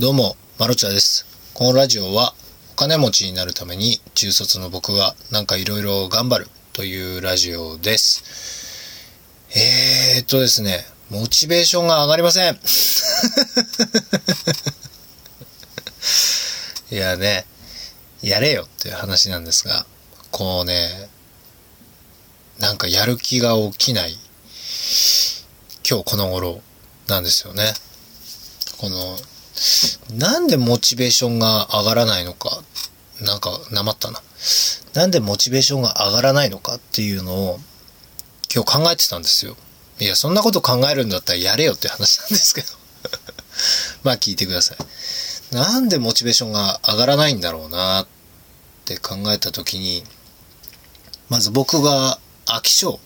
どうも、マロチャです。このラジオは、お金持ちになるために、中卒の僕がなんかいろいろ頑張るというラジオです。えーっとですね、モチベーションが上がりません。いやね、やれよっていう話なんですが、こうね、なんかやる気が起きない、今日この頃なんですよね。この、なんでモチベーションが上がらないのか、なんか、なまったな。なんでモチベーションが上がらないのかっていうのを、今日考えてたんですよ。いや、そんなこと考えるんだったらやれよって話なんですけど。まあ聞いてください。なんでモチベーションが上がらないんだろうなって考えたときに、まず僕が飽き性っ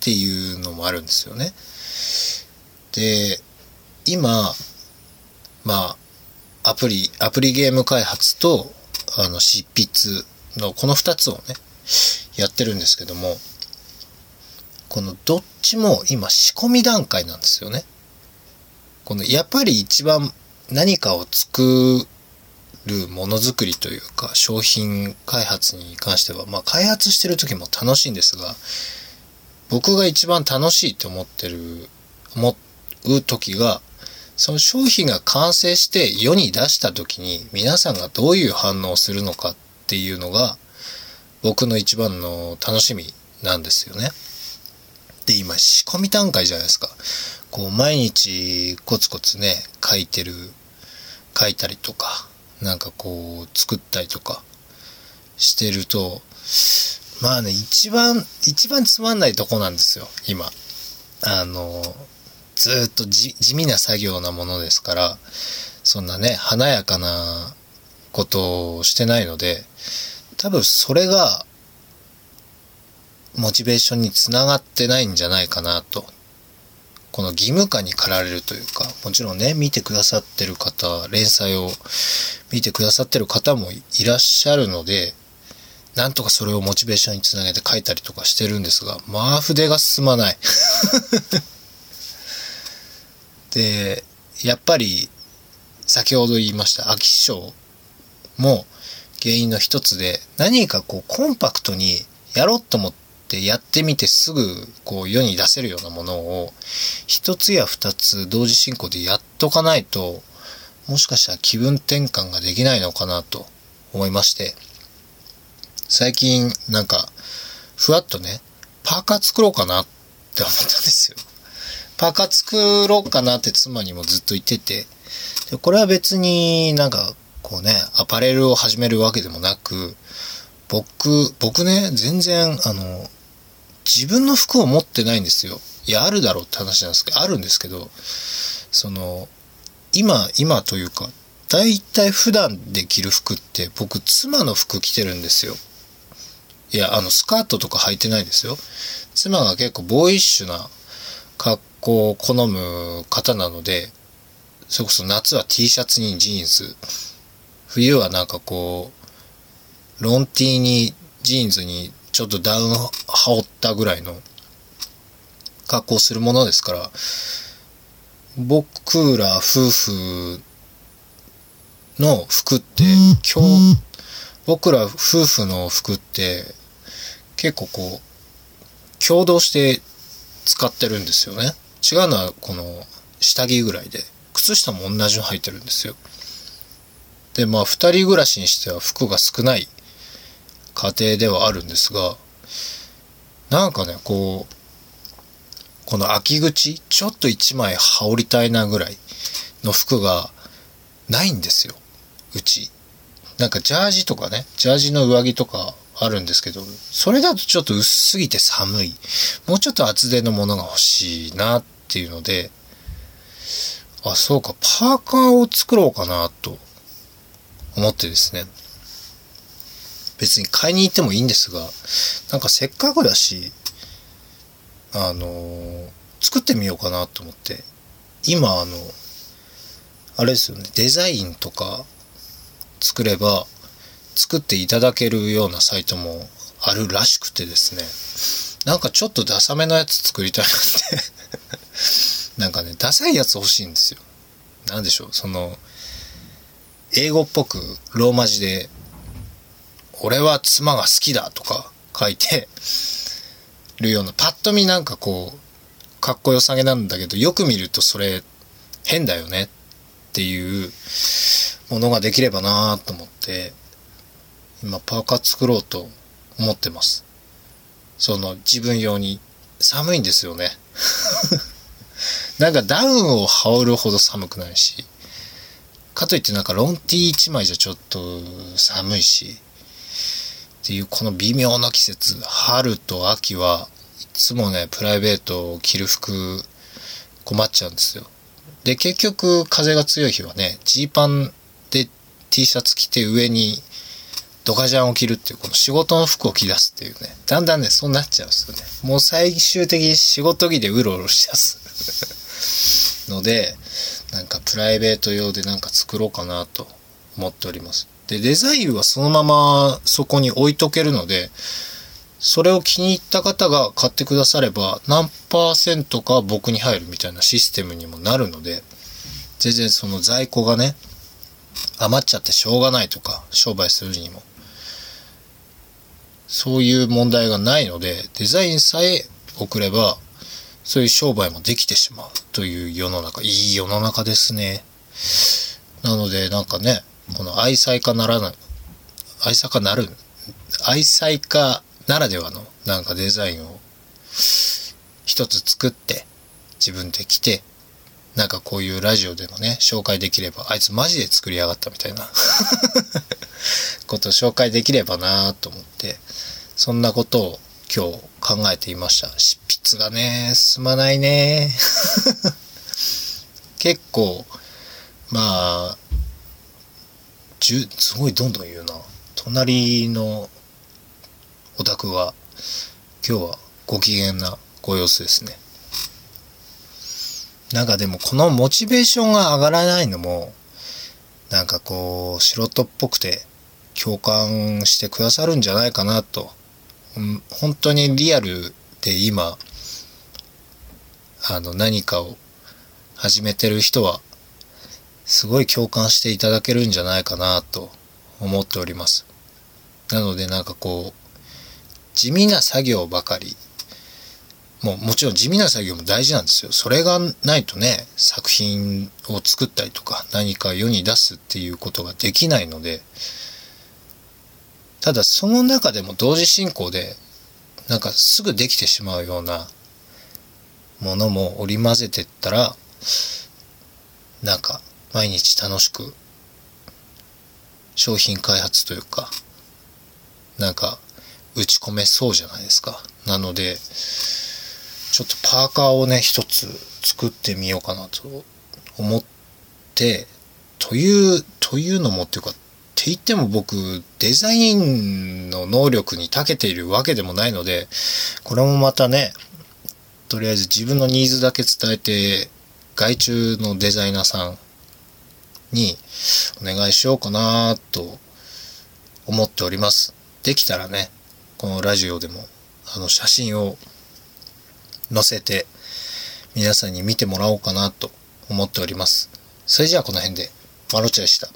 ていうのもあるんですよね。で、今、まあ、アプリ、アプリゲーム開発と、あの、執筆のこの二つをね、やってるんですけども、このどっちも今仕込み段階なんですよね。この、やっぱり一番何かを作るものづくりというか、商品開発に関しては、まあ開発してる時も楽しいんですが、僕が一番楽しいと思ってる、思う時が、その商品が完成して世に出した時に皆さんがどういう反応をするのかっていうのが僕の一番の楽しみなんですよね。で、今仕込み段階じゃないですか。こう毎日コツコツね、書いてる、書いたりとか、なんかこう作ったりとかしてると、まあね、一番、一番つまんないとこなんですよ、今。あの、ずっと地味な作業なものですから、そんなね、華やかなことをしてないので、多分それが、モチベーションにつながってないんじゃないかなと。この義務感に駆られるというか、もちろんね、見てくださってる方、連載を見てくださってる方もいらっしゃるので、なんとかそれをモチベーションにつなげて書いたりとかしてるんですが、まあ筆が進まない。で、やっぱり、先ほど言いました飽き性も原因の一つで、何かこうコンパクトにやろうと思ってやってみてすぐこう世に出せるようなものを一つや二つ同時進行でやっとかないと、もしかしたら気分転換ができないのかなと思いまして、最近なんかふわっとね、パーカー作ろうかなって思ったんですよ。パーカー作ろうかなって妻にもずっと言ってて、でこれは別になんかこうね、アパレルを始めるわけでもなく、僕、僕ね、全然あの、自分の服を持ってないんですよ。いや、あるだろうって話なんですけど、あるんですけど、その、今、今というか、大体普段で着る服って僕妻の服着てるんですよ。いや、あの、スカートとか履いてないですよ。妻が結構ボーイッシュな格好を好む方なので、それこそ夏は T シャツにジーンズ、冬はなんかこう、ロン T にジーンズにちょっとダウン羽織ったぐらいの格好するものですから、僕ら夫婦の服って、今日、僕ら夫婦の服って結構こう、共同して使ってるんですよね。違うのはこの下着ぐらいで、靴下も同じの履いてるんですよ。で、まあ二人暮らしにしては服が少ない家庭ではあるんですが、なんかね、こう、この秋口、ちょっと一枚羽織りたいなぐらいの服がないんですよ。うち。なんかジャージとかね、ジャージの上着とかあるんですけど、それだとちょっと薄すぎて寒い。もうちょっと厚手のものが欲しいなっていうので、あ、そうか、パーカーを作ろうかなと思ってですね。別に買いに行ってもいいんですが、なんかせっかくだし、あの作ってみようかなと思って。今、あの、あれですよね、デザインとか作れば、作っていただけるようなサイトもあるらしくてですね。なんかちょっとダサめのやつ作りたいなって。なんかね、ダサいやつ欲しいんですよ。なんでしょう、その、英語っぽくローマ字で、俺は妻が好きだとか書いてるような、パッと見なんかこう、かっこよさげなんだけど、よく見るとそれ変だよねっていうものができればなと思って、今パーカー作ろうと思ってます。その自分用に寒いんですよね。なんかダウンを羽織るほど寒くないし、かといってなんかロンティー1枚じゃちょっと寒いし、っていうこの微妙な季節、春と秋はいつもね、プライベートを着る服困っちゃうんですよ。で、結局風が強い日はね、ジーパンで T シャツ着て上にドカジャンを着るっていう、この仕事の服を着出すっていうね、だんだんね、そうなっちゃうんですよね。もう最終的に仕事着でうろうろしだすので、なんかプライベート用でなんか作ろうかなと思っております。で、デザインはそのままそこに置いとけるので、それを気に入った方が買ってくだされば何パーセントか僕に入るみたいなシステムにもなるので、全然その在庫がね、余っちゃってしょうがないとか、商売するにも。そういう問題がないので、デザインさえ送れば、そういう商売もできてしまうという世の中、いい世の中ですね。なので、なんかね、この愛妻家ならない、愛妻家なる、愛妻家ならではのなんかデザインを一つ作って自分で着てなんかこういうラジオでもね紹介できればあいつマジで作りやがったみたいなことを紹介できればなと思ってそんなことを今日考えていました。執筆がね進まないね。結構まあすごいどんどん言うな。隣のお宅は今日はご機嫌なご様子ですね。なんかでもこのモチベーションが上がらないのもなんかこう素人っぽくて共感してくださるんじゃないかなと本当にリアルで今あの何かを始めてる人はすごい共感していただけるんじゃないかなと思っております。なのでなんかこう地味な作業ばかりもうもちろん地味な作業も大事なんですよ。それがないとね、作品を作ったりとか何か世に出すっていうことができないので、ただその中でも同時進行でなんかすぐできてしまうようなものも織り交ぜてったらなんか毎日楽しく商品開発というかなんか打ち込めそうじゃないですか。なのでちょっとパーカーをね一つ作ってみようかなと思ってというというのもっていうかって言っても僕、デザインの能力に長けているわけでもないので、これもまたね、とりあえず自分のニーズだけ伝えて、外注のデザイナーさんにお願いしようかなと思っております。できたらね、このラジオでも、あの写真を載せて、皆さんに見てもらおうかなと思っております。それじゃあこの辺で、マロチでした。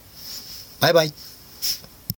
バイバイ。